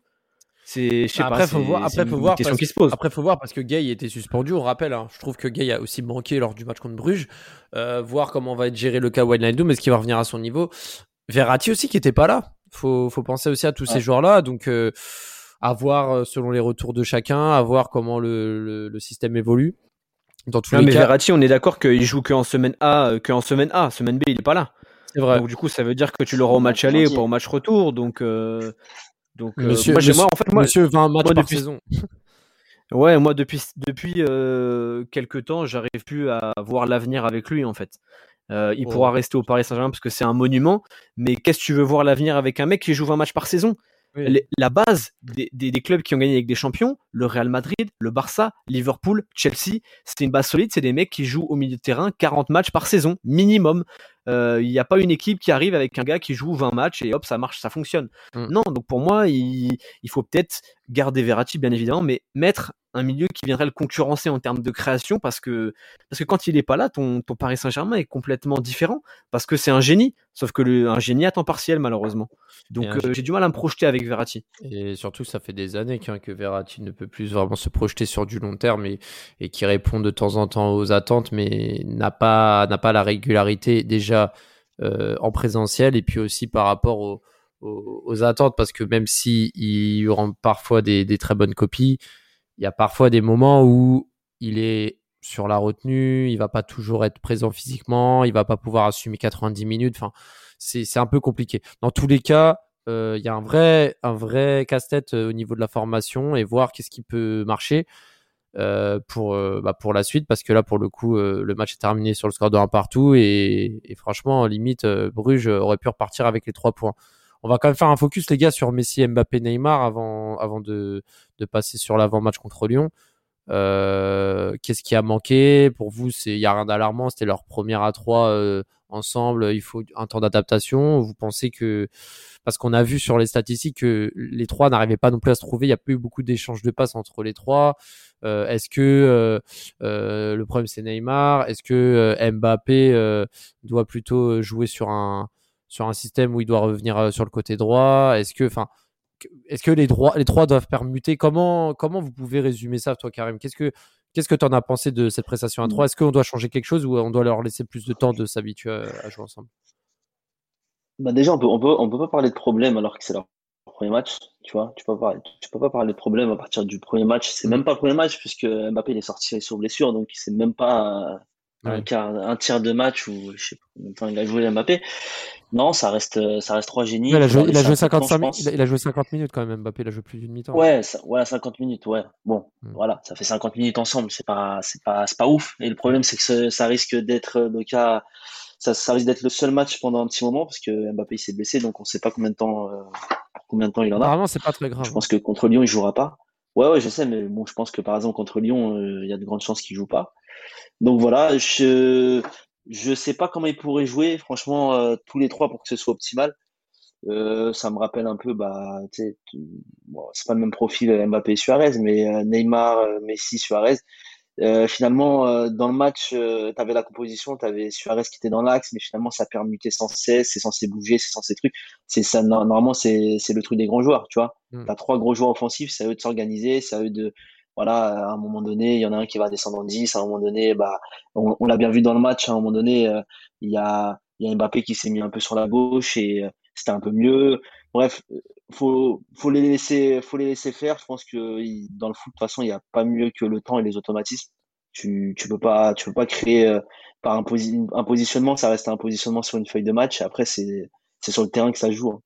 C'est, je sais Après, pas, faut c'est- voir- c'est après, faut une voir question parce- qui se pose. Après, faut voir parce que Gay était suspendu. On rappelle, hein. je trouve que Gay a aussi manqué lors du match contre Bruges. Euh, voir comment va être géré le cas Wijnaldum, est-ce qu'il va revenir à son niveau? Verratti aussi qui était pas là. Faut, faut penser aussi à tous ces joueurs-là. Donc, euh, à voir euh, selon les retours de chacun, à voir comment le, le, le système évolue. Dans tous Non, les mais cas, Verratti, on est d'accord qu'il joue que en semaine A, euh, que en semaine A, semaine B, il est pas là. c'est vrai. Donc du coup, ça veut dire que tu l'auras au match aller, Gentil. pas au match retour. Donc, euh, donc euh, Monsieur, moi, en fait, moi, monsieur 20 matchs moi, par depuis- saison. ouais, moi depuis depuis euh, quelques temps, j'arrive plus à voir l'avenir avec lui en fait. Euh, il Oh. pourra rester au Paris Saint-Germain parce que c'est un monument, mais qu'est-ce que tu veux voir l'avenir avec un mec qui joue 20 matchs par saison? Oui. Les- La base des, des- des clubs qui ont gagné avec des champions, le Real Madrid, le Barça, Liverpool, Chelsea, c'est une base solide, c'est des mecs qui jouent au milieu de terrain 40 matchs par saison, minimum. Euh, Il n'y a pas une équipe qui arrive avec un gars qui joue 20 matchs et hop, ça marche, ça fonctionne. Mm. Non, donc pour moi, il, il faut peut-être garder Verratti, bien évidemment, mais mettre un milieu qui viendrait le concurrencer en termes de création parce que, parce que quand il est pas là, ton, ton Paris Saint-Germain est complètement différent parce que c'est un génie, sauf que le, un génie à temps partiel, malheureusement. Donc euh, j'ai du mal à me projeter avec Verratti. Et surtout, ça fait des années que Verratti ne peut plus vraiment se projeter sur du long terme et, et qui répond de temps en temps aux attentes, mais n'a pas, n'a pas la régularité déjà euh, en présentiel et puis aussi par rapport aux, attentes, parce que même si il rend parfois des, des très bonnes copies, il y a parfois des moments où il est sur la retenue, il va pas toujours être présent physiquement, il va pas pouvoir assumer 90 minutes. Enfin, c'est c'est un peu compliqué. Dans tous les cas, euh, il y a un vrai un vrai casse-tête euh, au niveau de la formation et voir qu'est-ce qui peut marcher. euh, pour bah, pour la suite parce que là pour le coup le match est terminé sur le score de 1 partout et, et franchement limite Bruges aurait pu repartir avec les trois points. On va quand même faire un focus les gars sur Messi, Mbappé, Neymar avant avant de, de passer sur l'avant-match contre Lyon. Qu'est-ce qui a manqué? Pour vous il y a rien d'alarmant. C'était leur première à trois ensemble. Il faut un temps d'adaptation. Vous pensez que parce qu'on a vu sur les statistiques que les trois n'arrivaient pas non plus à se trouver. Il n'y a plus eu beaucoup d'échanges de passes entre les trois. Euh, est-ce que euh, euh, le problème c'est Neymar? Est-ce que Mbappé doit plutôt jouer sur un sur un système où il doit revenir sur le côté droit. Est-ce que, enfin, est-ce que les, droits, les trois doivent permuter? Comment comment vous pouvez résumer ça, toi, Karim? Qu'est-ce que Qu'est-ce que tu en as pensé de cette prestation à trois? Est-ce qu'on doit changer quelque chose ou on doit leur laisser plus de temps de s'habituer à, jouer ensemble? Bah déjà, on peut, on peut, on peut pas parler de problème alors que c'est leur premier match, tu vois? Tu peux pas, tu peux pas parler de problème à partir du premier match. C'est même pas le premier match puisque Mbappé il est sorti sur blessure, donc c'est même pas un, un, tiers de match où je sais pas il a joué Mbappé. Non, ça reste, ça reste trois génies. il, a joué, il, a joué 55 minutes, il, a, joué 50 minutes quand même. Mbappé, il a joué plus d'une mi-temps. Ouais, ça, ouais, 50 minutes, ouais. Bon, hmm. voilà, ça fait 50 minutes ensemble. C'est pas, c'est pas, c'est pas ouf. Et le problème, c'est que ça risque d'être le cas ça, risque d'être le seul match pendant un petit moment parce que Mbappé s'est blessé, donc on ne sait pas combien de temps, euh, combien de temps il en a. Apparemment, c'est pas très grave. Je pense que contre Lyon, il jouera pas. Ouais, ouais, je sais, mais bon, je pense que par exemple contre Lyon, euh, il y a de grandes chances qu'il joue pas. Donc voilà, je je sais pas comment il pourrait jouer, franchement, euh, tous les trois pour que ce soit optimal. ça me rappelle un peu, bah, tu sais, bon, c'est pas le même profil Mbappé et Suarez, mais Neymar, Messi, Suarez. Euh, finalement, euh, dans le match, euh, tu avais la composition, tu avais Suarez qui était dans l'axe, mais finalement, ça permutait sans cesse, c'est censé bouger, c'est censé truc. C'est ça, normalement, c'est le truc des grands joueurs, tu vois. Mm. Tu as trois gros joueurs offensifs, c'est à eux de s'organiser, c'est à eux de, voilà, à un moment donné, il y en a un qui va descendre en 10, à un moment donné, bah, on, l'a bien vu dans le match, à un moment donné, il y a, il y a Mbappé qui s'est mis un peu sur la gauche et c'était un peu mieux. Bref, faut faut les laisser faut les laisser faire. Je pense que dans le foot de toute façon, il n'y a pas mieux que le temps et les automatismes. Tu tu peux pas tu peux pas créer euh, par un, positionnement, ça reste un positionnement sur une feuille de match. Après c'est c'est sur le terrain que ça joue. Hein.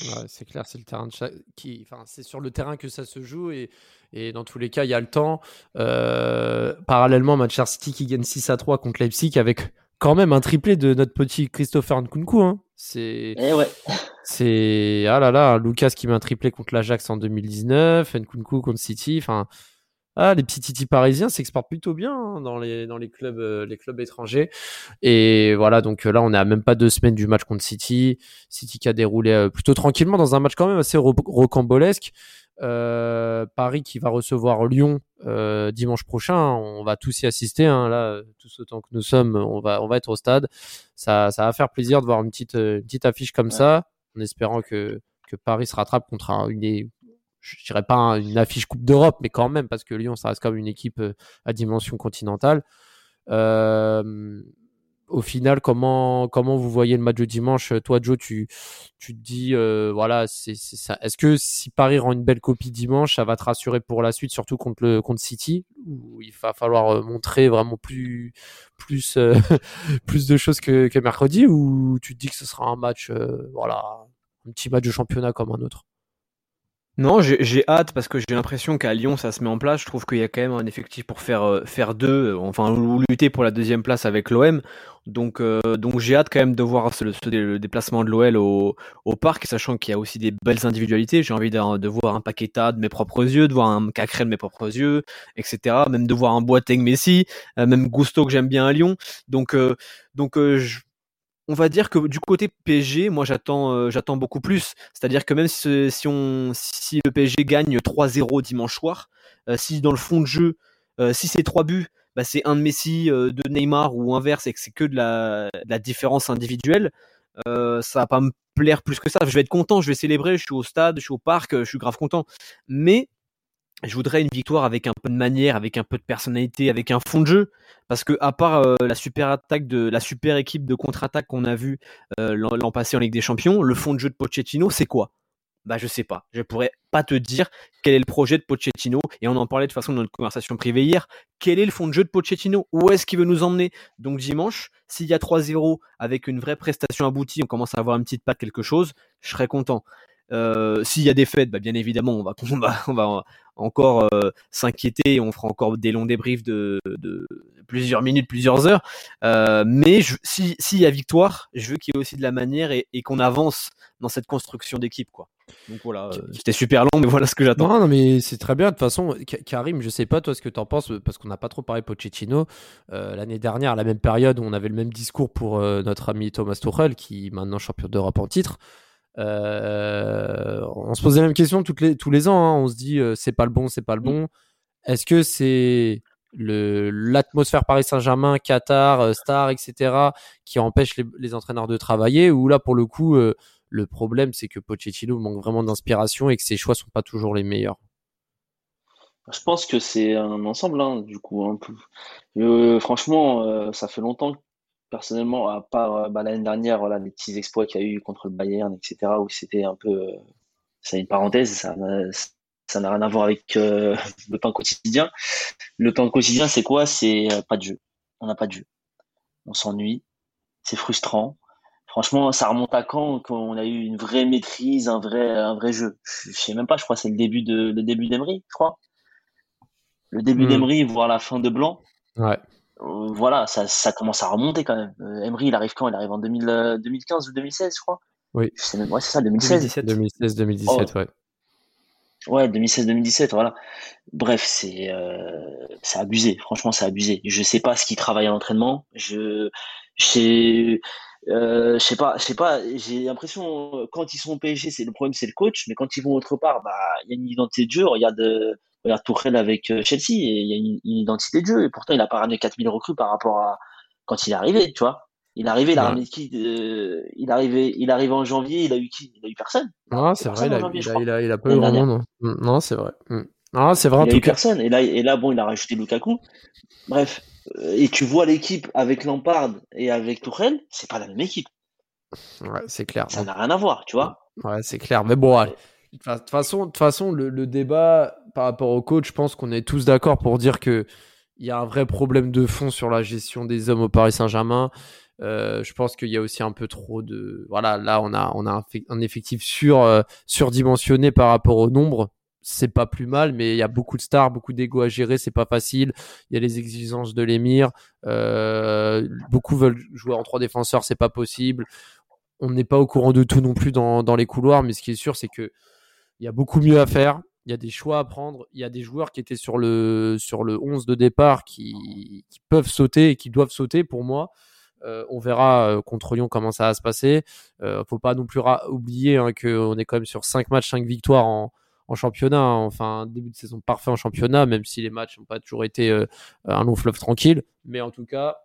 Ouais, c'est clair, c'est le terrain qui, enfin, c'est sur le terrain que ça se joue et, et dans tous les cas, il y a le temps. Euh, parallèlement, Manchester City qui gagne 6 à 3 contre Leipzig avec quand même un triplé de notre petit Christopher Nkunku. Hein. C'est. Eh ouais. C'est ah là là, Lucas qui met un triplé contre l'Ajax en 2019, Nkunku contre City. Enfin, ah, les petits Titi parisiens s'exportent plutôt bien hein, dans les dans les clubs euh, les clubs étrangers. Et voilà, donc euh, là on est à même pas deux semaines du match contre City. City qui a déroulé euh, plutôt tranquillement dans un match quand même assez rocambolesque. Paris qui va recevoir Lyon dimanche prochain. On va tous y assister. Hein, là, tous autant que nous sommes, on va on va être au stade. Ça ça va faire plaisir de voir une petite une petite affiche comme ça, en espérant que que Paris se rattrape contre un, une, je dirais pas une affiche Coupe d'Europe, mais quand même, parce que Lyon, ça reste comme une équipe euh, à dimension continentale. Euh, au final, comment, comment vous voyez le match de dimanche? Toi, Joe, tu, tu te dis, euh, voilà, c'est ça. Est-ce que si Paris rend une belle copie dimanche, ça va te rassurer pour la suite, surtout contre, le, contre City, où il va falloir montrer vraiment plus, plus, plus de choses que, que, mercredi, ou tu te dis que ce sera un match, voilà, un petit match de championnat comme un autre? Non, j'ai hâte parce que j'ai l'impression qu'à Lyon ça se met en place. Je trouve qu'il y a quand même un effectif pour faire euh, faire deux, euh, enfin lutter pour la deuxième place avec l'OM. Donc euh, donc j'ai hâte quand même de voir le, déplacement de l'OL au, au parc, sachant qu'il y a aussi des belles individualités. J'ai envie de, de, voir un Paqueta de mes propres yeux, de voir un Cacré de mes propres yeux, etc. Même de voir un Boateng Messi, même Gusto que j'aime bien à Lyon. Donc donc je on va dire que du côté PSG, moi j'attends euh, j'attends beaucoup plus. C'est-à-dire que même si, on, si le PSG gagne 3-0 dimanche soir, euh, si dans le fond de jeu, euh, si c'est trois buts, bah, c'est un de Messi, de Neymar ou inverse et que c'est que de la, de la, différence individuelle, ça va pas me plaire plus que ça. Je vais être content, je vais célébrer, je suis au stade, je suis au parc, je suis grave content. Mais je voudrais une victoire avec un peu de manière, avec un peu de personnalité, avec un fond de jeu. Parce que à part euh, la super attaque de la super équipe de contre-attaque qu'on a vu euh, l'an passé en Ligue des Champions, le fond de jeu de Pochettino, c'est quoi? Bah je sais pas. Je pourrais pas te dire quel est le projet de Pochettino. Et on en parlait de façon dans notre conversation privée hier. Quel est le fond de jeu de Pochettino? Où est-ce qu'il veut nous emmener? Donc dimanche, s'il y a 3-0 avec une vraie prestation aboutie, on commence à avoir une petite patte quelque chose, je serais content. Euh, S'il y a des fêtes, bah, bien évidemment, on va, on va encore euh, s'inquiéter. On fera encore des longs débriefs de, plusieurs minutes, plusieurs heures. Euh, mais s'il si y a victoire, je veux qu'il y ait aussi de la manière et, et qu'on avance dans cette construction d'équipe, quoi. Donc voilà, euh, c'était super long, mais voilà ce que j'attends. Mais c'est très bien. De toute façon, Karim, je sais pas toi ce que tu en penses, parce qu'on n'a pas trop parlé Pochettino. Euh, L'année dernière, à la même période, on avait le même discours pour notre ami Thomas Tuchel, qui est maintenant champion d'Europe en titre. Euh, on se posait la même question toutes les, tous les ans. Hein. On se dit, euh, c'est pas le bon, c'est pas le bon. Est-ce que c'est l'atmosphère Paris Saint-Germain, Qatar, euh, Star, etc., qui empêche les, les, entraîneurs de travailler, ou là, pour le coup, le problème, c'est que Pochettino manque vraiment d'inspiration et que ses choix sont pas toujours les meilleurs? Je pense que c'est un ensemble, hein, du coup. Hein. Franchement, ça fait longtemps, personnellement, à part euh, bah, l'année dernière, voilà, les petits exploits qu'il y a eu contre le Bayern, etc., où c'était un peu, euh, c'est une parenthèse, ça, ça n'a rien à voir avec euh, le temps quotidien. Le temps quotidien, c'est quoi? C'est pas de jeu. On n'a pas de jeu. On s'ennuie. C'est frustrant franchement, ça remonte à quand qu'on a eu une vraie maîtrise, un vrai, un vrai jeu? Je, sais même pas, je crois que c'est le début de le début d'Emery, je crois. Le début mmh. d'Emery, voire la fin de Blanc. Ouais. Euh, voilà, ça, ça commence à remonter quand même. Euh, Emery, il arrive quand? Il arrive en 2000, 2015 ou 2016, je crois. Oui. C'est même, ouais, c'est ça, 2016. 2016, 2017, oh. ouais. Ouais, 2016-2017, voilà. Bref, c'est euh, c'est abusé. Franchement, c'est abusé. Je sais pas ce qui travaille à l'entraînement. Je, je euh, je sais pas, je sais pas. J'ai l'impression quand ils sont au PSG, c'est le problème, c'est le coach, mais quand ils vont autre part, bah il y a une identité de jeu. Regarde, euh, regarde Tourelle avec euh, Chelsea, et il y a une, une, identité de jeu. Et pourtant, il a pas ramené 4000 recrues par rapport à quand il est arrivé, tu vois. Il est arrivé, il a ramené qui euh, Il est arrivé, il en janvier, il a eu qui Il a eu personne. Ah, c'est vrai, il a, janvier, il, a, il, a, il a pas eu vraiment. Non, non c'est vrai. Ah, c'est vrai. Il en a tout eu cas. personne. Et là, et là, bon, il a rajouté Lukaku. Bref, et tu vois l'équipe avec Lampard et avec Tourelle, c'est pas la même équipe. Ouais, c'est clair. Ça n'a rien à voir, tu vois. Ouais, c'est clair. Mais bon, allez. De toute façon, de toute façon le, le, débat par rapport au coach, je pense qu'on est tous d'accord pour dire que il y a un vrai problème de fond sur la gestion des hommes au Paris Saint-Germain. Euh, je pense qu'il y a aussi un peu trop de voilà là on a on a un, un effectif sur euh, surdimensionné par rapport au nombre c'est pas plus mal, mais il y a beaucoup de stars, beaucoup d'ego à gérer, c'est pas facile. Il y a les exigences de l'émir. Euh, beaucoup veulent jouer en trois défenseurs, c'est pas possible. On n'est pas au courant de tout non plus dans, dans les couloirs, mais ce qui est sûr, c'est que il y a beaucoup mieux à faire. Il y a des choix à prendre. Il y a des joueurs qui étaient sur le sur le 11 de départ qui, peuvent sauter et qui doivent sauter pour moi. Euh, on verra euh, contre Lyon comment ça va se passer. Euh, faut pas non plus oublier hein, qu'on est quand même sur 5 matchs, 5 victoires en, en championnat. Hein. Enfin, début de saison parfait en championnat, même si les matchs n'ont pas toujours été euh, un long fleuve tranquille. Mais en tout cas,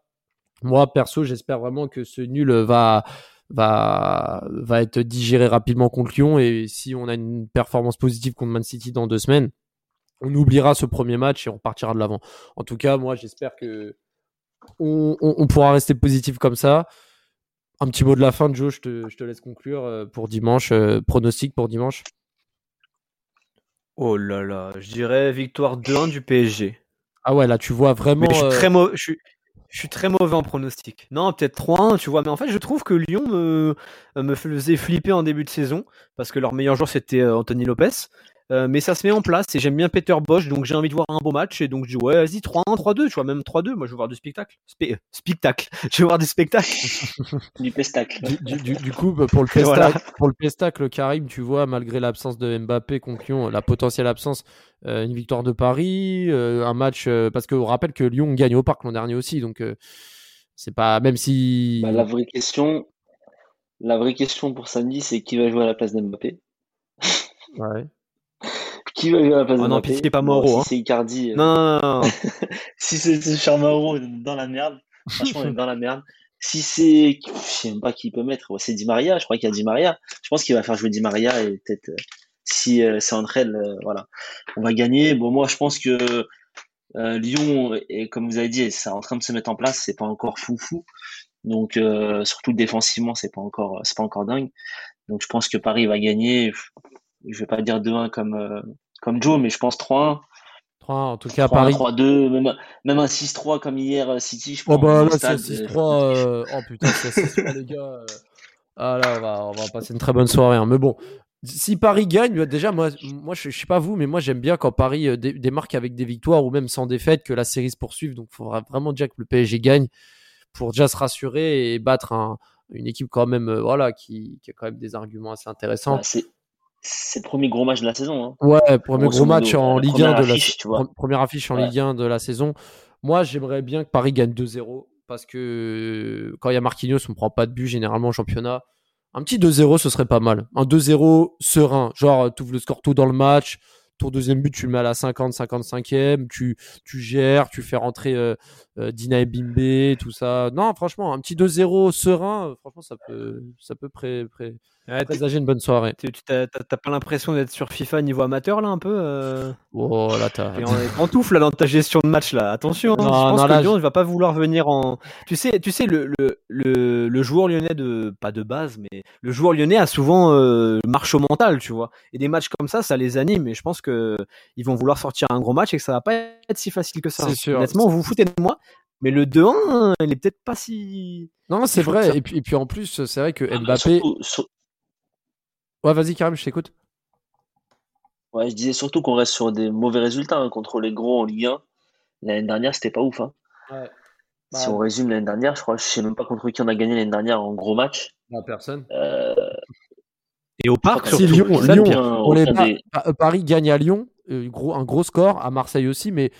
moi, perso, j'espère vraiment que ce nul va, va, va être digéré rapidement contre Lyon. Et si on a une performance positive contre Man City dans deux semaines, on oubliera ce premier match et on partira de l'avant. En tout cas, moi, j'espère que on, pourra rester positif comme ça. Un petit mot de la fin, Joe, je te, je te laisse conclure euh, pour dimanche. Euh, pronostic pour dimanche Oh là là, je dirais victoire 2-1 du PSG. Ah ouais, là tu vois vraiment. Mais je suis euh, très mauvais. Je suis... Je suis très mauvais en pronostic. Non, peut-être 3-1, tu vois. Mais en fait, je trouve que Lyon me, me faisait flipper en début de saison parce que leur meilleur joueur c'était Anthony Lopez. Euh, mais ça se met en place et j'aime bien Peter Bosch, donc j'ai envie de voir un beau match et donc je dis ouais, vas-y 3-1, 3-2, tu vois, même 3-2, moi je veux voir du spectacle. Spe spectacle, je veux voir du spectacle. du pestacle. Du, du, du, coup, bah, pour le pestacle, voilà. pour le pestacle, Karim, tu vois, malgré l'absence de Mbappé, conclusion, la potentielle absence, euh, une victoire de Paris, euh, un match, euh, parce qu'on rappelle que Lyon gagne au parc l'an dernier aussi, donc euh, c'est pas, même si. Bah, la vraie question, la vraie question pour samedi, c'est qui va jouer à la place d'Mbappé? ouais. Qui va jouer à la place oh de non, pitié pas Mauro. Bon, hein. Si c'est Icardi. Euh... Non, non, non. si c'est ce cher Mauro, dans la merde. Franchement, on est dans la merde. Si c'est, je sais même pas qui il peut mettre. C'est Di Maria. Je crois qu'il y a Di Maria. Je pense qu'il va faire jouer Di Maria et peut-être euh, si euh, c'est entre elles, euh, voilà, on va gagner. Bon, moi, je pense que Lyon, et comme vous avez dit, c'est en train de se mettre en place. C'est pas encore fou fou. Donc, surtout défensivement, c'est pas encore, c'est pas encore dingue. Donc, je pense que Paris va gagner. Je vais pas dire 2-1 comme comme Joe, mais je pense 3-1. 3 en tout cas 3 Paris 3-2 même, même un 6-3 comme hier City je pense. Oh bah là c'est 6-3 euh... oh putain c'est 6-3 les gars. Ah là on va on va passer une très bonne soirée hein. mais bon si Paris gagne, bah, déjà, moi, moi je, je sais pas vous, mais moi, j'aime bien quand Paris euh, dé- démarque avec des victoires ou même sans défaite, que la série se poursuive. Donc, il faudra vraiment déjà que le PSG gagne pour déjà se rassurer et battre un- une équipe quand même, euh, voilà, qui, qui a quand même des arguments assez intéressants. Bah, c'est le premier gros match de la saison. hein. Ouais, premier gros match en Ligue 1 première de la affiche, pre- première affiche en Ouais. Ligue 1 de la saison. Moi, j'aimerais bien que Paris gagne 2-0 parce que quand il y a Marquinhos, on prend pas de but généralement en championnat. Un petit 2-0, ce serait pas mal. Un 2-0 serein, genre tu ouvres le score tôt dans le match, ton deuxième but tu le mets à la 50 55e, tu tu gères, tu fais rentrer euh, euh, Dina et Bimbe, tout ça. Non, franchement, un petit 2-0 serein, euh, franchement ça peut ça peut pré, pré- Ouais, présager une bonne soirée. tu t'as pas l'impression d'être sur FIFA niveau amateur là un peu euh? Oh là t'as T'es en t'es en touffe là dans ta gestion de match là. Attention, hein, Non, je pense non, que là, Lyon je- va pas vouloir venir en. Tu sais, tu sais le, le, le, le joueur lyonnais de pas de base, mais le joueur lyonnais a souvent euh, marche au mental, tu vois. Et des matchs comme ça, ça les anime. Et je pense que ils vont vouloir sortir un gros match et que ça va pas être si facile que ça. C'est sûr. Honnêtement, vous vous foutez de moi. Mais le 2-1, il est peut-être pas si. Non, c'est vrai. Et puis, et puis en plus, c'est vrai que Ah, Mbappé. surtout- Ouais, vas-y, Karim, je t'écoute. ouais, je disais surtout qu'on reste sur des mauvais résultats hein, contre les gros en Ligue 1. L'année dernière, c'était pas ouf. Hein. Ouais. Si Bah, on résume l'année dernière, je crois, je sais même pas contre qui on a gagné l'année dernière en gros match. personne. Euh, Et au parc, surtout. Lyon, Lyon, bien, on les des- Pa- euh, Paris gagne à Lyon, euh, gros, un gros score, à Marseille aussi, mais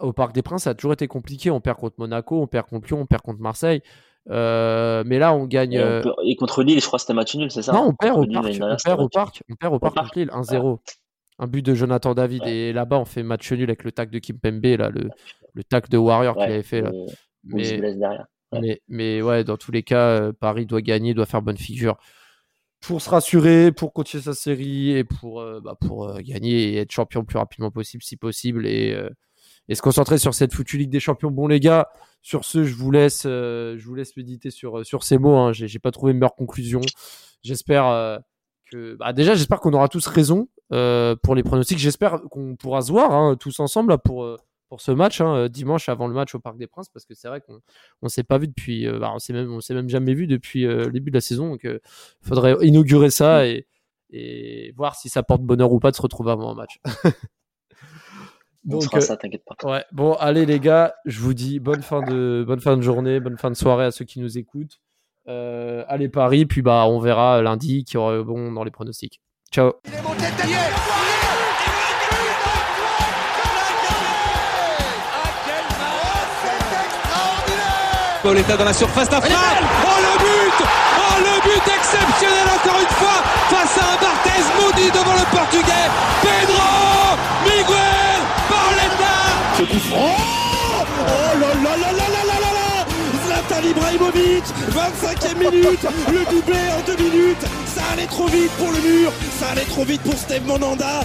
au Parc des Princes, ça a toujours été compliqué. On perd contre Monaco, on perd contre Lyon, on perd contre Marseille. Euh, mais là, on gagne. et, on euh, peut- et contre Lille, je crois que c'était match nul, c'est ça Non, hein on perd au Lille, parc. On perd au parc. On perd au parc contre Lille 1-0. Un but de Jonathan David. Ouais. Et là-bas, on fait match nul avec le tac de Kim Pembe, là, le, le tac de Warrior qu'il Ouais, avait fait. Là. Mais. Ouais. mais, mais ouais, dans tous les cas, euh, Paris doit gagner, doit faire bonne figure pour se rassurer, pour continuer sa série et pour, euh, bah, pour euh, gagner et être champion le plus rapidement possible, si possible, et, euh, et se concentrer sur cette foutue Ligue des Champions. Bon, les gars, sur ce, je vous laisse, euh, je vous laisse méditer sur, euh, sur ces mots. Hein. J'ai pas trouvé une meilleure conclusion. J'espère euh, que. Bah, déjà, j'espère qu'on aura tous raison euh, pour les pronostics. J'espère qu'on pourra se voir hein, tous ensemble là, pour. euh, pour ce match hein, euh, dimanche avant le match au Parc des Princes parce que c'est vrai qu'on on s'est pas vu depuis bah, on s'est même on s'est même jamais vu depuis le début de la saison donc il faudrait inaugurer ça et, et voir si ça porte bonheur ou pas de se retrouver avant un match. On donc fera euh, ça, t'inquiète pas. ouais bon allez les gars je vous dis bonne fin de bonne fin de journée bonne fin de soirée à ceux qui nous écoutent euh, allez Paris puis bah on verra lundi qui aura bon dans les pronostics ciao Il est monté. Pauletta dans la surface d'affaire. Oh le but Oh le but exceptionnel encore une fois face à un Barthez maudit devant le portugais. Pedro Ce coup franc Oh là là là là là là là là Zlatan Ibrahimovic 25e minute Le doublé en deux minutes. Ça allait trop vite pour le mur Ça allait trop vite pour Steve Monanda